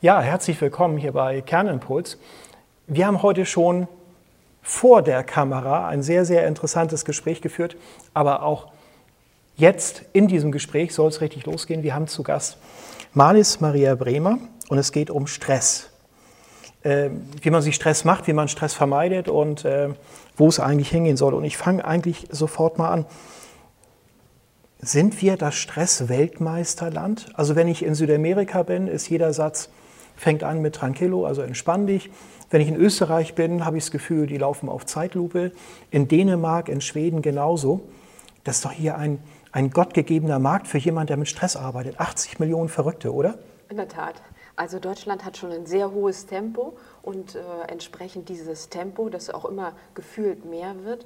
Ja, herzlich willkommen hier bei Kernimpuls. Wir haben heute schon vor der Kamera ein sehr, sehr interessantes Gespräch geführt, aber auch jetzt in diesem Gespräch soll es richtig losgehen. Wir haben zu Gast Malis Maria Bremer und es geht um Stress. Äh, wie man sich Stress macht, wie man Stress vermeidet und äh, wo es eigentlich hingehen soll. Und ich fange eigentlich sofort mal an. Sind wir das Stress-Weltmeisterland? Also wenn ich in Südamerika bin, ist jeder Satz, fängt an mit Tranquillo, also entspann dich. Wenn ich in Österreich bin, habe ich das Gefühl, die laufen auf Zeitlupe. In Dänemark, in Schweden genauso. Das ist doch hier ein, ein gottgegebener Markt für jemanden, der mit Stress arbeitet. 80 Millionen Verrückte, oder? In der Tat. Also Deutschland hat schon ein sehr hohes Tempo und äh, entsprechend dieses Tempo, das auch immer gefühlt mehr wird,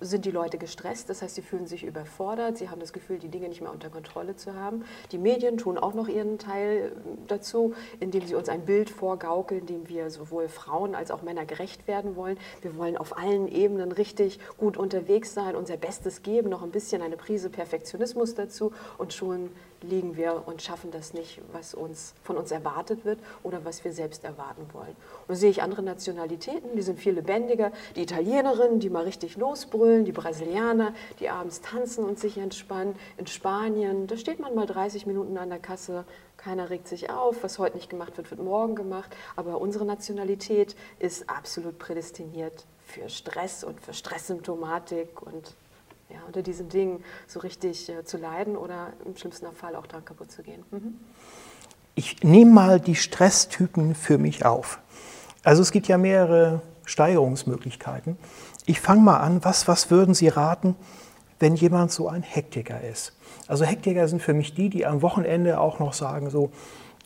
sind die Leute gestresst, das heißt, sie fühlen sich überfordert, sie haben das Gefühl, die Dinge nicht mehr unter Kontrolle zu haben. Die Medien tun auch noch ihren Teil dazu, indem sie uns ein Bild vorgaukeln, dem wir sowohl Frauen als auch Männer gerecht werden wollen. Wir wollen auf allen Ebenen richtig gut unterwegs sein, unser Bestes geben, noch ein bisschen eine Prise Perfektionismus dazu und schon liegen wir und schaffen das nicht, was uns von uns erwartet wird oder was wir selbst erwarten wollen. Und da sehe ich andere Nationalitäten, die sind viel lebendiger. Die Italienerinnen, die mal richtig losbrüllen, die Brasilianer, die abends tanzen und sich entspannen. In Spanien, da steht man mal 30 Minuten an der Kasse, keiner regt sich auf, was heute nicht gemacht wird, wird morgen gemacht. Aber unsere Nationalität ist absolut prädestiniert für Stress und für Stresssymptomatik und ja, unter diesen Dingen so richtig äh, zu leiden oder im schlimmsten Fall auch daran kaputt zu gehen. Mhm. Ich nehme mal die Stresstypen für mich auf. Also es gibt ja mehrere Steigerungsmöglichkeiten. Ich fange mal an, was, was würden Sie raten, wenn jemand so ein Hektiker ist? Also Hektiker sind für mich die, die am Wochenende auch noch sagen, so,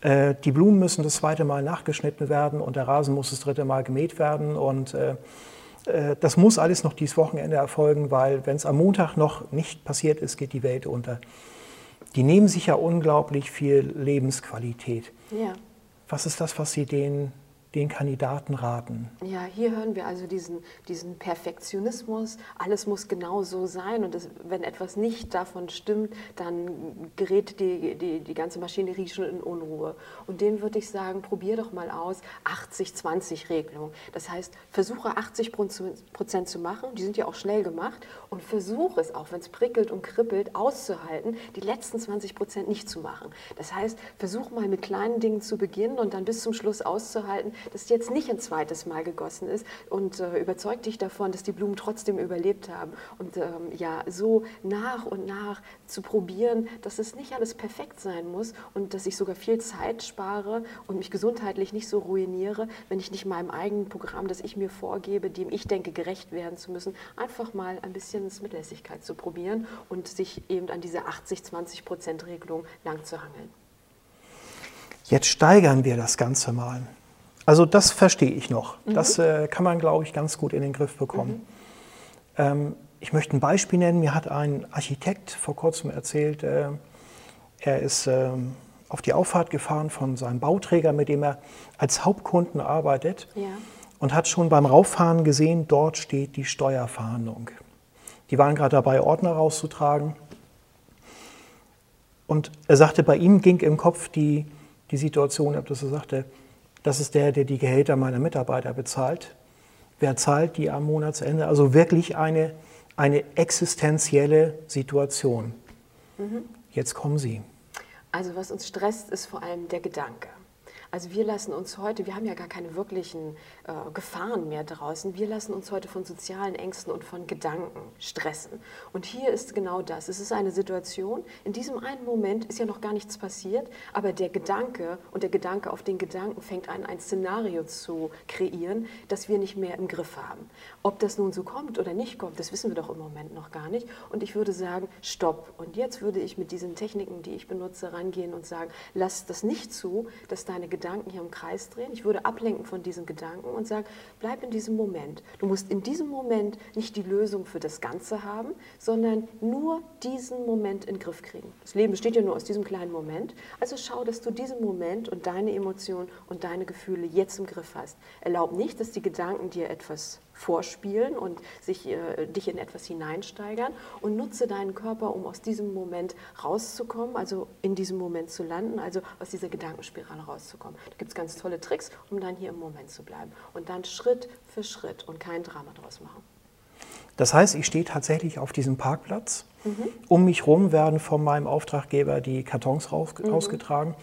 äh, die Blumen müssen das zweite Mal nachgeschnitten werden und der Rasen muss das dritte Mal gemäht werden und äh, das muss alles noch dieses Wochenende erfolgen, weil wenn es am Montag noch nicht passiert ist, geht die Welt unter. Die nehmen sich ja unglaublich viel Lebensqualität. Ja. Was ist das, was Sie denen den Kandidaten raten? Ja, hier hören wir also diesen, diesen Perfektionismus. Alles muss genau so sein und das, wenn etwas nicht davon stimmt, dann gerät die, die, die ganze Maschinerie schon in Unruhe. Und dem würde ich sagen, probier doch mal aus 80-20-Regelung. Das heißt, versuche 80 Prozent zu machen, die sind ja auch schnell gemacht, und versuche es auch, wenn es prickelt und kribbelt, auszuhalten, die letzten 20 Prozent nicht zu machen. Das heißt, versuch mal mit kleinen Dingen zu beginnen und dann bis zum Schluss auszuhalten, dass jetzt nicht ein zweites Mal gegossen ist und äh, überzeug dich davon, dass die Blumen trotzdem überlebt haben. Und ähm, ja, so nach und nach zu probieren, dass es nicht alles perfekt sein muss und dass ich sogar viel Zeit spare und mich gesundheitlich nicht so ruiniere, wenn ich nicht meinem eigenen Programm, das ich mir vorgebe, dem ich denke, gerecht werden zu müssen, einfach mal ein bisschen Mitlässigkeit zu probieren und sich eben an diese 80-20-Prozent-Regelung lang zu hangeln. Jetzt steigern wir das Ganze mal. Also das verstehe ich noch. Mhm. Das äh, kann man, glaube ich, ganz gut in den Griff bekommen. Mhm. Ähm, ich möchte ein Beispiel nennen. Mir hat ein Architekt vor kurzem erzählt, äh, er ist äh, auf die Auffahrt gefahren von seinem Bauträger, mit dem er als Hauptkunden arbeitet ja. und hat schon beim Rauffahren gesehen, dort steht die Steuerfahndung. Die waren gerade dabei, Ordner rauszutragen. Und er sagte, bei ihm ging im Kopf die, die Situation ab, dass er sagte, das ist der, der die Gehälter meiner Mitarbeiter bezahlt. Wer zahlt die am Monatsende? Also wirklich eine, eine existenzielle Situation. Mhm. Jetzt kommen Sie. Also was uns stresst, ist vor allem der Gedanke. Also wir lassen uns heute, wir haben ja gar keine wirklichen äh, Gefahren mehr draußen, wir lassen uns heute von sozialen Ängsten und von Gedanken stressen. Und hier ist genau das. Es ist eine Situation, in diesem einen Moment ist ja noch gar nichts passiert, aber der Gedanke und der Gedanke auf den Gedanken fängt an, ein Szenario zu kreieren, das wir nicht mehr im Griff haben. Ob das nun so kommt oder nicht kommt, das wissen wir doch im Moment noch gar nicht. Und ich würde sagen, stopp. Und jetzt würde ich mit diesen Techniken, die ich benutze, rangehen und sagen, lass das nicht zu, dass deine Gedanken Gedanken hier im Kreis drehen. Ich würde ablenken von diesen Gedanken und sagen, bleib in diesem Moment. Du musst in diesem Moment nicht die Lösung für das Ganze haben, sondern nur diesen Moment in den Griff kriegen. Das Leben besteht ja nur aus diesem kleinen Moment. Also schau, dass du diesen Moment und deine Emotionen und deine Gefühle jetzt im Griff hast. Erlaub nicht, dass die Gedanken dir etwas vorspielen und sich, äh, dich in etwas hineinsteigern und nutze deinen Körper, um aus diesem Moment rauszukommen, also in diesem Moment zu landen, also aus dieser Gedankenspirale rauszukommen. Da gibt es ganz tolle Tricks, um dann hier im Moment zu bleiben und dann Schritt für Schritt und kein Drama draus machen. Das heißt, ich stehe tatsächlich auf diesem Parkplatz. Mhm. Um mich herum werden von meinem Auftraggeber die Kartons raus, mhm. ausgetragen.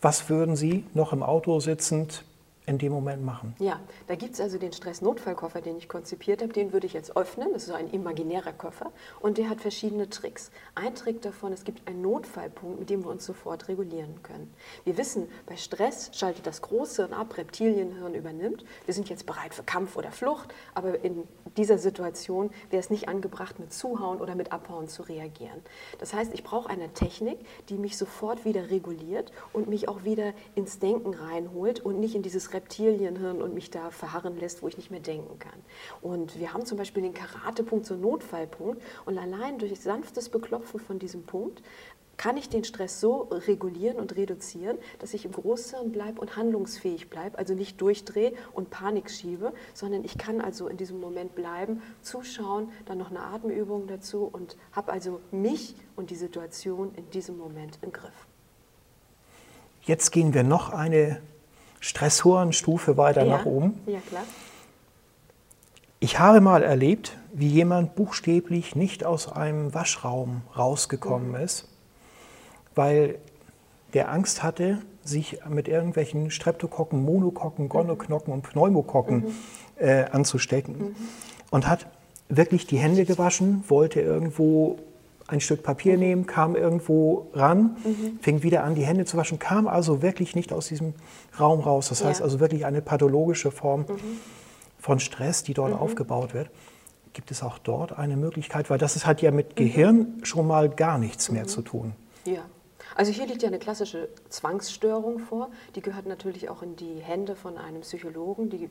Was würden Sie noch im Auto sitzend in dem Moment machen. Ja, da gibt es also den Stress-Notfallkoffer, den ich konzipiert habe. Den würde ich jetzt öffnen. Das ist so ein imaginärer Koffer und der hat verschiedene Tricks. Ein Trick davon, es gibt einen Notfallpunkt, mit dem wir uns sofort regulieren können. Wir wissen, bei Stress schaltet das große ab, Reptilienhirn übernimmt. Wir sind jetzt bereit für Kampf oder Flucht, aber in dieser Situation wäre es nicht angebracht, mit Zuhauen oder mit Abhauen zu reagieren. Das heißt, ich brauche eine Technik, die mich sofort wieder reguliert und mich auch wieder ins Denken reinholt und nicht in dieses Reptilienhirn und mich da verharren lässt, wo ich nicht mehr denken kann. Und wir haben zum Beispiel den Karatepunkt, so Notfallpunkt. Und allein durch sanftes Beklopfen von diesem Punkt kann ich den Stress so regulieren und reduzieren, dass ich im Großhirn bleibe und handlungsfähig bleibe, also nicht durchdrehe und Panik schiebe, sondern ich kann also in diesem Moment bleiben, zuschauen, dann noch eine Atemübung dazu und habe also mich und die Situation in diesem Moment im Griff. Jetzt gehen wir noch eine Stresshornstufe weiter ja. nach oben. Ja, klar. Ich habe mal erlebt, wie jemand buchstäblich nicht aus einem Waschraum rausgekommen mhm. ist, weil der Angst hatte, sich mit irgendwelchen Streptokokken, Monokokken, Gonoknocken und Pneumokokken mhm. äh, anzustecken. Mhm. Und hat wirklich die Hände gewaschen, wollte irgendwo ein Stück Papier nehmen, kam irgendwo ran, mhm. fing wieder an, die Hände zu waschen, kam also wirklich nicht aus diesem Raum raus. Das ja. heißt also wirklich eine pathologische Form mhm. von Stress, die dort mhm. aufgebaut wird. Gibt es auch dort eine Möglichkeit, weil das hat ja mit mhm. Gehirn schon mal gar nichts mehr mhm. zu tun. Ja. Also hier liegt ja eine klassische Zwangsstörung vor. Die gehört natürlich auch in die Hände von einem Psychologen. Die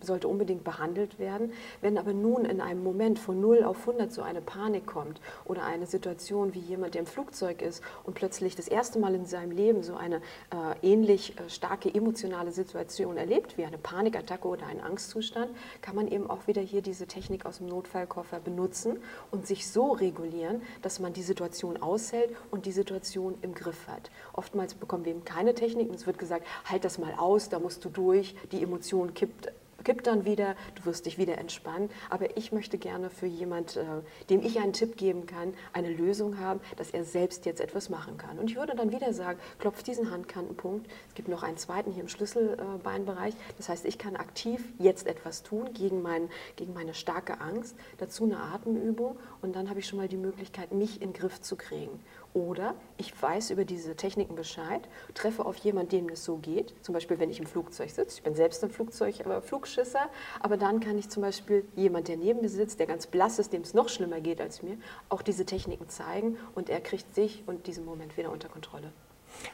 sollte unbedingt behandelt werden. Wenn aber nun in einem Moment von 0 auf 100 so eine Panik kommt oder eine Situation wie jemand, der im Flugzeug ist und plötzlich das erste Mal in seinem Leben so eine äh, ähnlich äh, starke emotionale Situation erlebt, wie eine Panikattacke oder einen Angstzustand, kann man eben auch wieder hier diese Technik aus dem Notfallkoffer benutzen und sich so regulieren, dass man die Situation aushält und die Situation im Griff hat. Oftmals bekommen wir eben keine Technik und es wird gesagt, halt das mal aus, da musst du durch, die Emotion kippt kippt dann wieder, du wirst dich wieder entspannen. Aber ich möchte gerne für jemand, äh, dem ich einen Tipp geben kann, eine Lösung haben, dass er selbst jetzt etwas machen kann. Und ich würde dann wieder sagen, klopf diesen Handkantenpunkt. Es gibt noch einen zweiten hier im Schlüsselbeinbereich. Das heißt, ich kann aktiv jetzt etwas tun gegen, mein, gegen meine starke Angst. Dazu eine Atemübung und dann habe ich schon mal die Möglichkeit, mich in den Griff zu kriegen. Oder ich weiß über diese Techniken Bescheid, treffe auf jemanden, dem es so geht. Zum Beispiel, wenn ich im Flugzeug sitze. Ich bin selbst ein Flugzeug, aber Flugschisser. Aber dann kann ich zum Beispiel jemand, der neben mir sitzt, der ganz blass ist, dem es noch schlimmer geht als mir, auch diese Techniken zeigen und er kriegt sich und diesen Moment wieder unter Kontrolle.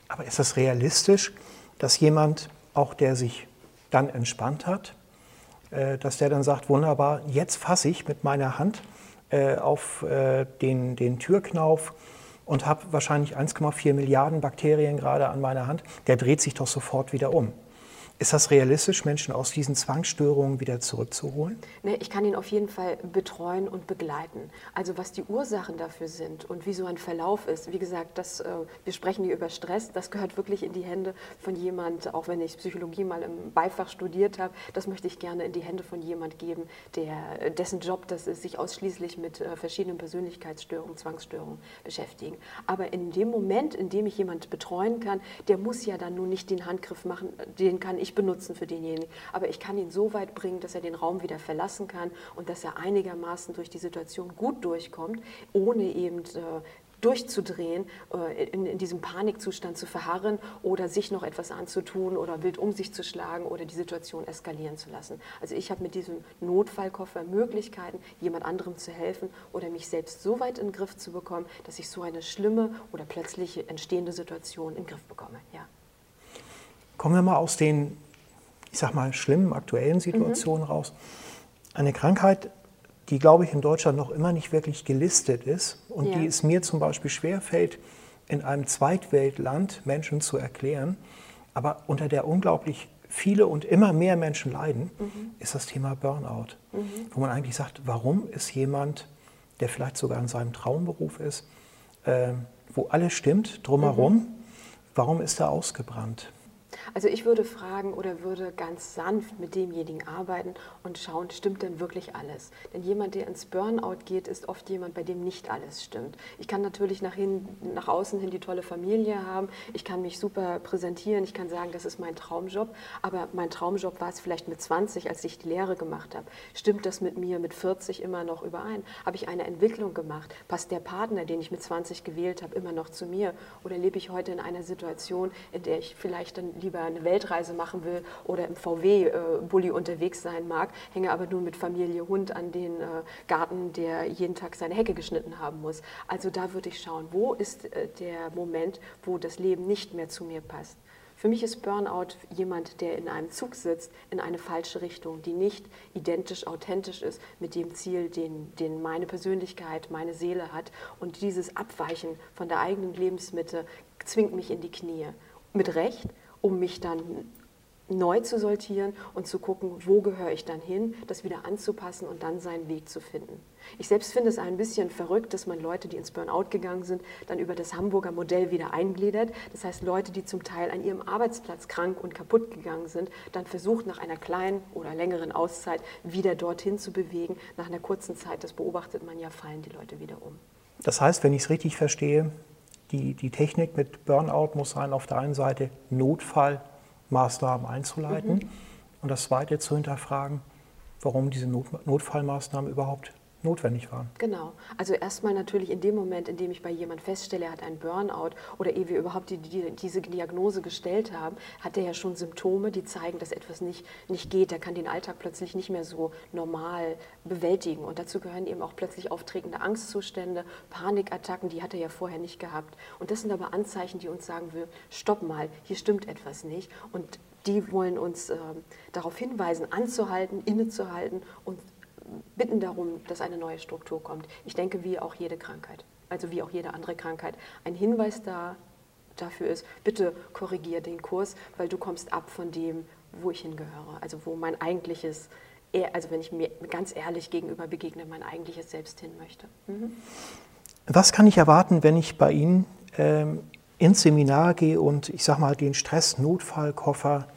Aber ist das realistisch, dass jemand, auch der sich dann entspannt hat, äh, dass der dann sagt, wunderbar, jetzt fasse ich mit meiner Hand äh, auf äh, den, den Türknauf und habe wahrscheinlich 1,4 Milliarden Bakterien gerade an meiner Hand, der dreht sich doch sofort wieder um. Ist das realistisch, Menschen aus diesen Zwangsstörungen wieder zurückzuholen? Nee, ich kann ihn auf jeden Fall betreuen und begleiten. Also was die Ursachen dafür sind und wie so ein Verlauf ist. Wie gesagt, das, äh, wir sprechen hier über Stress. Das gehört wirklich in die Hände von jemand, auch wenn ich Psychologie mal im Beifach studiert habe. Das möchte ich gerne in die Hände von jemand geben, der, dessen Job das ist, sich ausschließlich mit äh, verschiedenen Persönlichkeitsstörungen, Zwangsstörungen beschäftigen. Aber in dem Moment, in dem ich jemand betreuen kann, der muss ja dann nun nicht den Handgriff machen, den kann ich ich benutzen für denjenigen. Aber ich kann ihn so weit bringen, dass er den Raum wieder verlassen kann und dass er einigermaßen durch die Situation gut durchkommt, ohne eben äh, durchzudrehen, äh, in, in, diesem Panikzustand zu verharren oder sich noch etwas anzutun oder wild um sich zu schlagen oder die Situation eskalieren zu lassen. Also ich habe mit diesem Notfallkoffer Möglichkeiten, jemand anderem zu helfen oder mich selbst so weit in den Griff zu bekommen, dass ich so eine schlimme oder plötzlich entstehende Situation in den Griff bekomme. Ja. Kommen wir mal aus den, ich sag mal, schlimmen aktuellen Situationen mhm. raus. Eine Krankheit, die, glaube ich, in Deutschland noch immer nicht wirklich gelistet ist und ja. die es mir zum Beispiel schwerfällt, in einem Zweitweltland Menschen zu erklären, aber unter der unglaublich viele und immer mehr Menschen leiden, mhm. ist das Thema Burnout. Mhm. Wo man eigentlich sagt, warum ist jemand, der vielleicht sogar in seinem Traumberuf ist, äh, wo alles stimmt drumherum, mhm. warum ist er ausgebrannt? Also ich würde fragen oder würde ganz sanft mit demjenigen arbeiten und schauen, stimmt denn wirklich alles? Denn jemand, der ins Burnout geht, ist oft jemand, bei dem nicht alles stimmt. Ich kann natürlich nach, hin, nach außen hin die tolle Familie haben, ich kann mich super präsentieren, ich kann sagen, das ist mein Traumjob, aber mein Traumjob war es vielleicht mit 20, als ich die Lehre gemacht habe. Stimmt das mit mir mit 40 immer noch überein? Habe ich eine Entwicklung gemacht? Passt der Partner, den ich mit 20 gewählt habe, immer noch zu mir? Oder lebe ich heute in einer Situation, in der ich vielleicht dann lieber eine Weltreise machen will oder im VW-Bulli unterwegs sein mag, hänge aber nur mit Familie Hund an den äh, Garten, der jeden Tag seine Hecke geschnitten haben muss. Also da würde ich schauen, wo ist äh, der Moment, wo das Leben nicht mehr zu mir passt. Für mich ist Burnout jemand, der in einem Zug sitzt, in eine falsche Richtung, die nicht identisch, authentisch ist mit dem Ziel, den, den meine Persönlichkeit, meine Seele hat. Und dieses Abweichen von der eigenen Lebensmitte zwingt mich in die Knie. Mit Recht, um mich dann neu zu sortieren und zu gucken, wo gehöre ich dann hin, das wieder anzupassen und dann seinen Weg zu finden. Ich selbst finde es ein bisschen verrückt, dass man Leute, die ins Burnout gegangen sind, dann über das Hamburger Modell wieder eingliedert. Das heißt, Leute, die zum Teil an ihrem Arbeitsplatz krank und kaputt gegangen sind, dann versucht nach einer kleinen oder längeren Auszeit wieder dorthin zu bewegen. Nach einer kurzen Zeit, das beobachtet man ja, fallen die Leute wieder um. Das heißt, wenn ich es richtig verstehe, die, die Technik mit Burnout muss sein, auf der einen Seite Notfallmaßnahmen einzuleiten mhm. und das zweite zu hinterfragen, warum diese Not, Notfallmaßnahmen überhaupt notwendig waren. Genau. Also erstmal natürlich in dem Moment, in dem ich bei jemand feststelle, er hat einen Burnout oder ehe wir überhaupt die, die, diese Diagnose gestellt haben, hat er ja schon Symptome, die zeigen, dass etwas nicht, nicht geht. Er kann den Alltag plötzlich nicht mehr so normal bewältigen. Und dazu gehören eben auch plötzlich auftretende Angstzustände, Panikattacken, die hat er ja vorher nicht gehabt. Und das sind aber Anzeichen, die uns sagen will, stopp mal, hier stimmt etwas nicht. Und die wollen uns äh, darauf hinweisen, anzuhalten, innezuhalten und bitten darum, dass eine neue Struktur kommt. Ich denke, wie auch jede Krankheit, also wie auch jede andere Krankheit, ein Hinweis da, dafür ist, bitte korrigier den Kurs, weil du kommst ab von dem, wo ich hingehöre, also wo mein eigentliches, also wenn ich mir ganz ehrlich gegenüber begegne, mein eigentliches Selbst hin möchte. Mhm. Was kann ich erwarten, wenn ich bei Ihnen ähm, ins Seminar gehe und ich sage mal den Stress-Notfallkoffer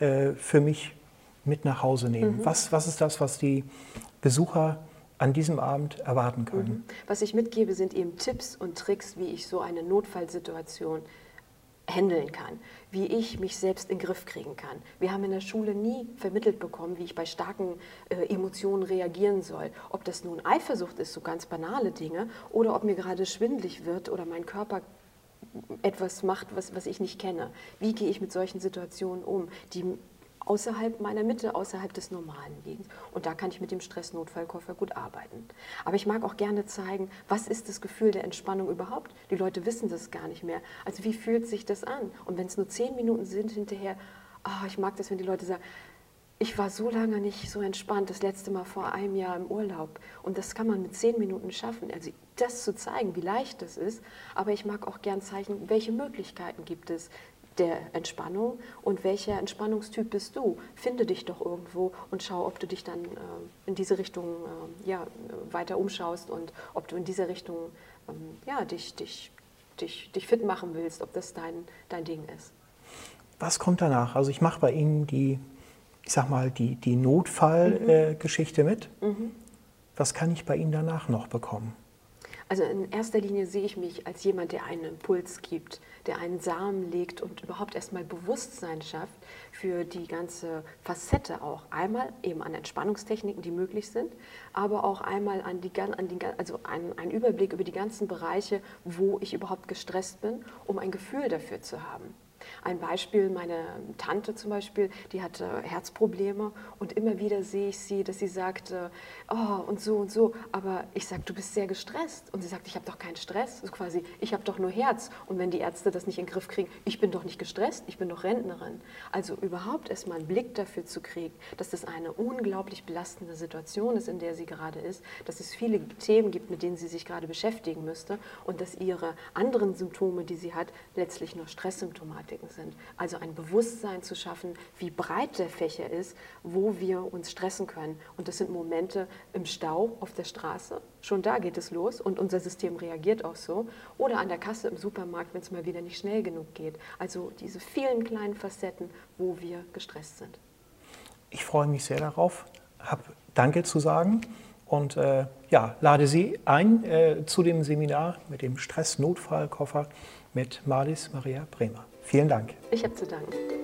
äh, für mich mit nach Hause nehme? Mhm. Was, was ist das, was die Besucher an diesem Abend erwarten können. Mhm. Was ich mitgebe, sind eben Tipps und Tricks, wie ich so eine Notfallsituation handeln kann, wie ich mich selbst in den Griff kriegen kann. Wir haben in der Schule nie vermittelt bekommen, wie ich bei starken äh, Emotionen reagieren soll. Ob das nun Eifersucht ist, so ganz banale Dinge, oder ob mir gerade schwindlig wird oder mein Körper etwas macht, was, was ich nicht kenne. Wie gehe ich mit solchen Situationen um, die außerhalb meiner Mitte, außerhalb des Normalen liegen. Und da kann ich mit dem Stressnotfallkoffer gut arbeiten. Aber ich mag auch gerne zeigen, was ist das Gefühl der Entspannung überhaupt? Die Leute wissen das gar nicht mehr. Also wie fühlt sich das an? Und wenn es nur zehn Minuten sind hinterher, oh, ich mag das, wenn die Leute sagen, ich war so lange nicht so entspannt, das letzte Mal vor einem Jahr im Urlaub. Und das kann man mit zehn Minuten schaffen. Also das zu zeigen, wie leicht das ist. Aber ich mag auch gern zeigen, welche Möglichkeiten gibt es, der Entspannung und welcher Entspannungstyp bist du? Finde dich doch irgendwo und schau, ob du dich dann äh, in diese Richtung äh, ja, weiter umschaust und ob du in diese Richtung ähm, ja, dich, dich, dich, dich fit machen willst, ob das dein, dein Ding ist. Was kommt danach? Also ich mache bei Ihnen die, ich sag mal, die, die Notfallgeschichte mhm. äh, mit. Mhm. Was kann ich bei Ihnen danach noch bekommen? Also in erster Linie sehe ich mich als jemand, der einen Impuls gibt, der einen Samen legt und überhaupt erstmal Bewusstsein schafft für die ganze Facette auch. Einmal eben an Entspannungstechniken, die möglich sind, aber auch einmal an die, an die also einen Überblick über die ganzen Bereiche, wo ich überhaupt gestresst bin, um ein Gefühl dafür zu haben. Ein Beispiel, meine Tante zum Beispiel, die hatte Herzprobleme und immer wieder sehe ich sie, dass sie sagt, oh und so und so, aber ich sage, du bist sehr gestresst. Und sie sagt, ich habe doch keinen Stress, also quasi, ich habe doch nur Herz. Und wenn die Ärzte das nicht in den Griff kriegen, ich bin doch nicht gestresst, ich bin doch Rentnerin. Also überhaupt erstmal einen Blick dafür zu kriegen, dass das eine unglaublich belastende Situation ist, in der sie gerade ist, dass es viele Themen gibt, mit denen sie sich gerade beschäftigen müsste und dass ihre anderen Symptome, die sie hat, letztlich nur Stresssymptomatik Problematiken sind. Also ein Bewusstsein zu schaffen, wie breit der Fächer ist, wo wir uns stressen können. Und das sind Momente im Stau auf der Straße. Schon da geht es los und unser System reagiert auch so. Oder an der Kasse im Supermarkt, wenn es mal wieder nicht schnell genug geht. Also diese vielen kleinen Facetten, wo wir gestresst sind. Ich freue mich sehr darauf, habe Danke zu sagen und äh, ja, lade Sie ein äh, zu dem Seminar mit dem Stress-Notfallkoffer mit Marlies Maria Bremer. Vielen Dank. Ich habe zu danken.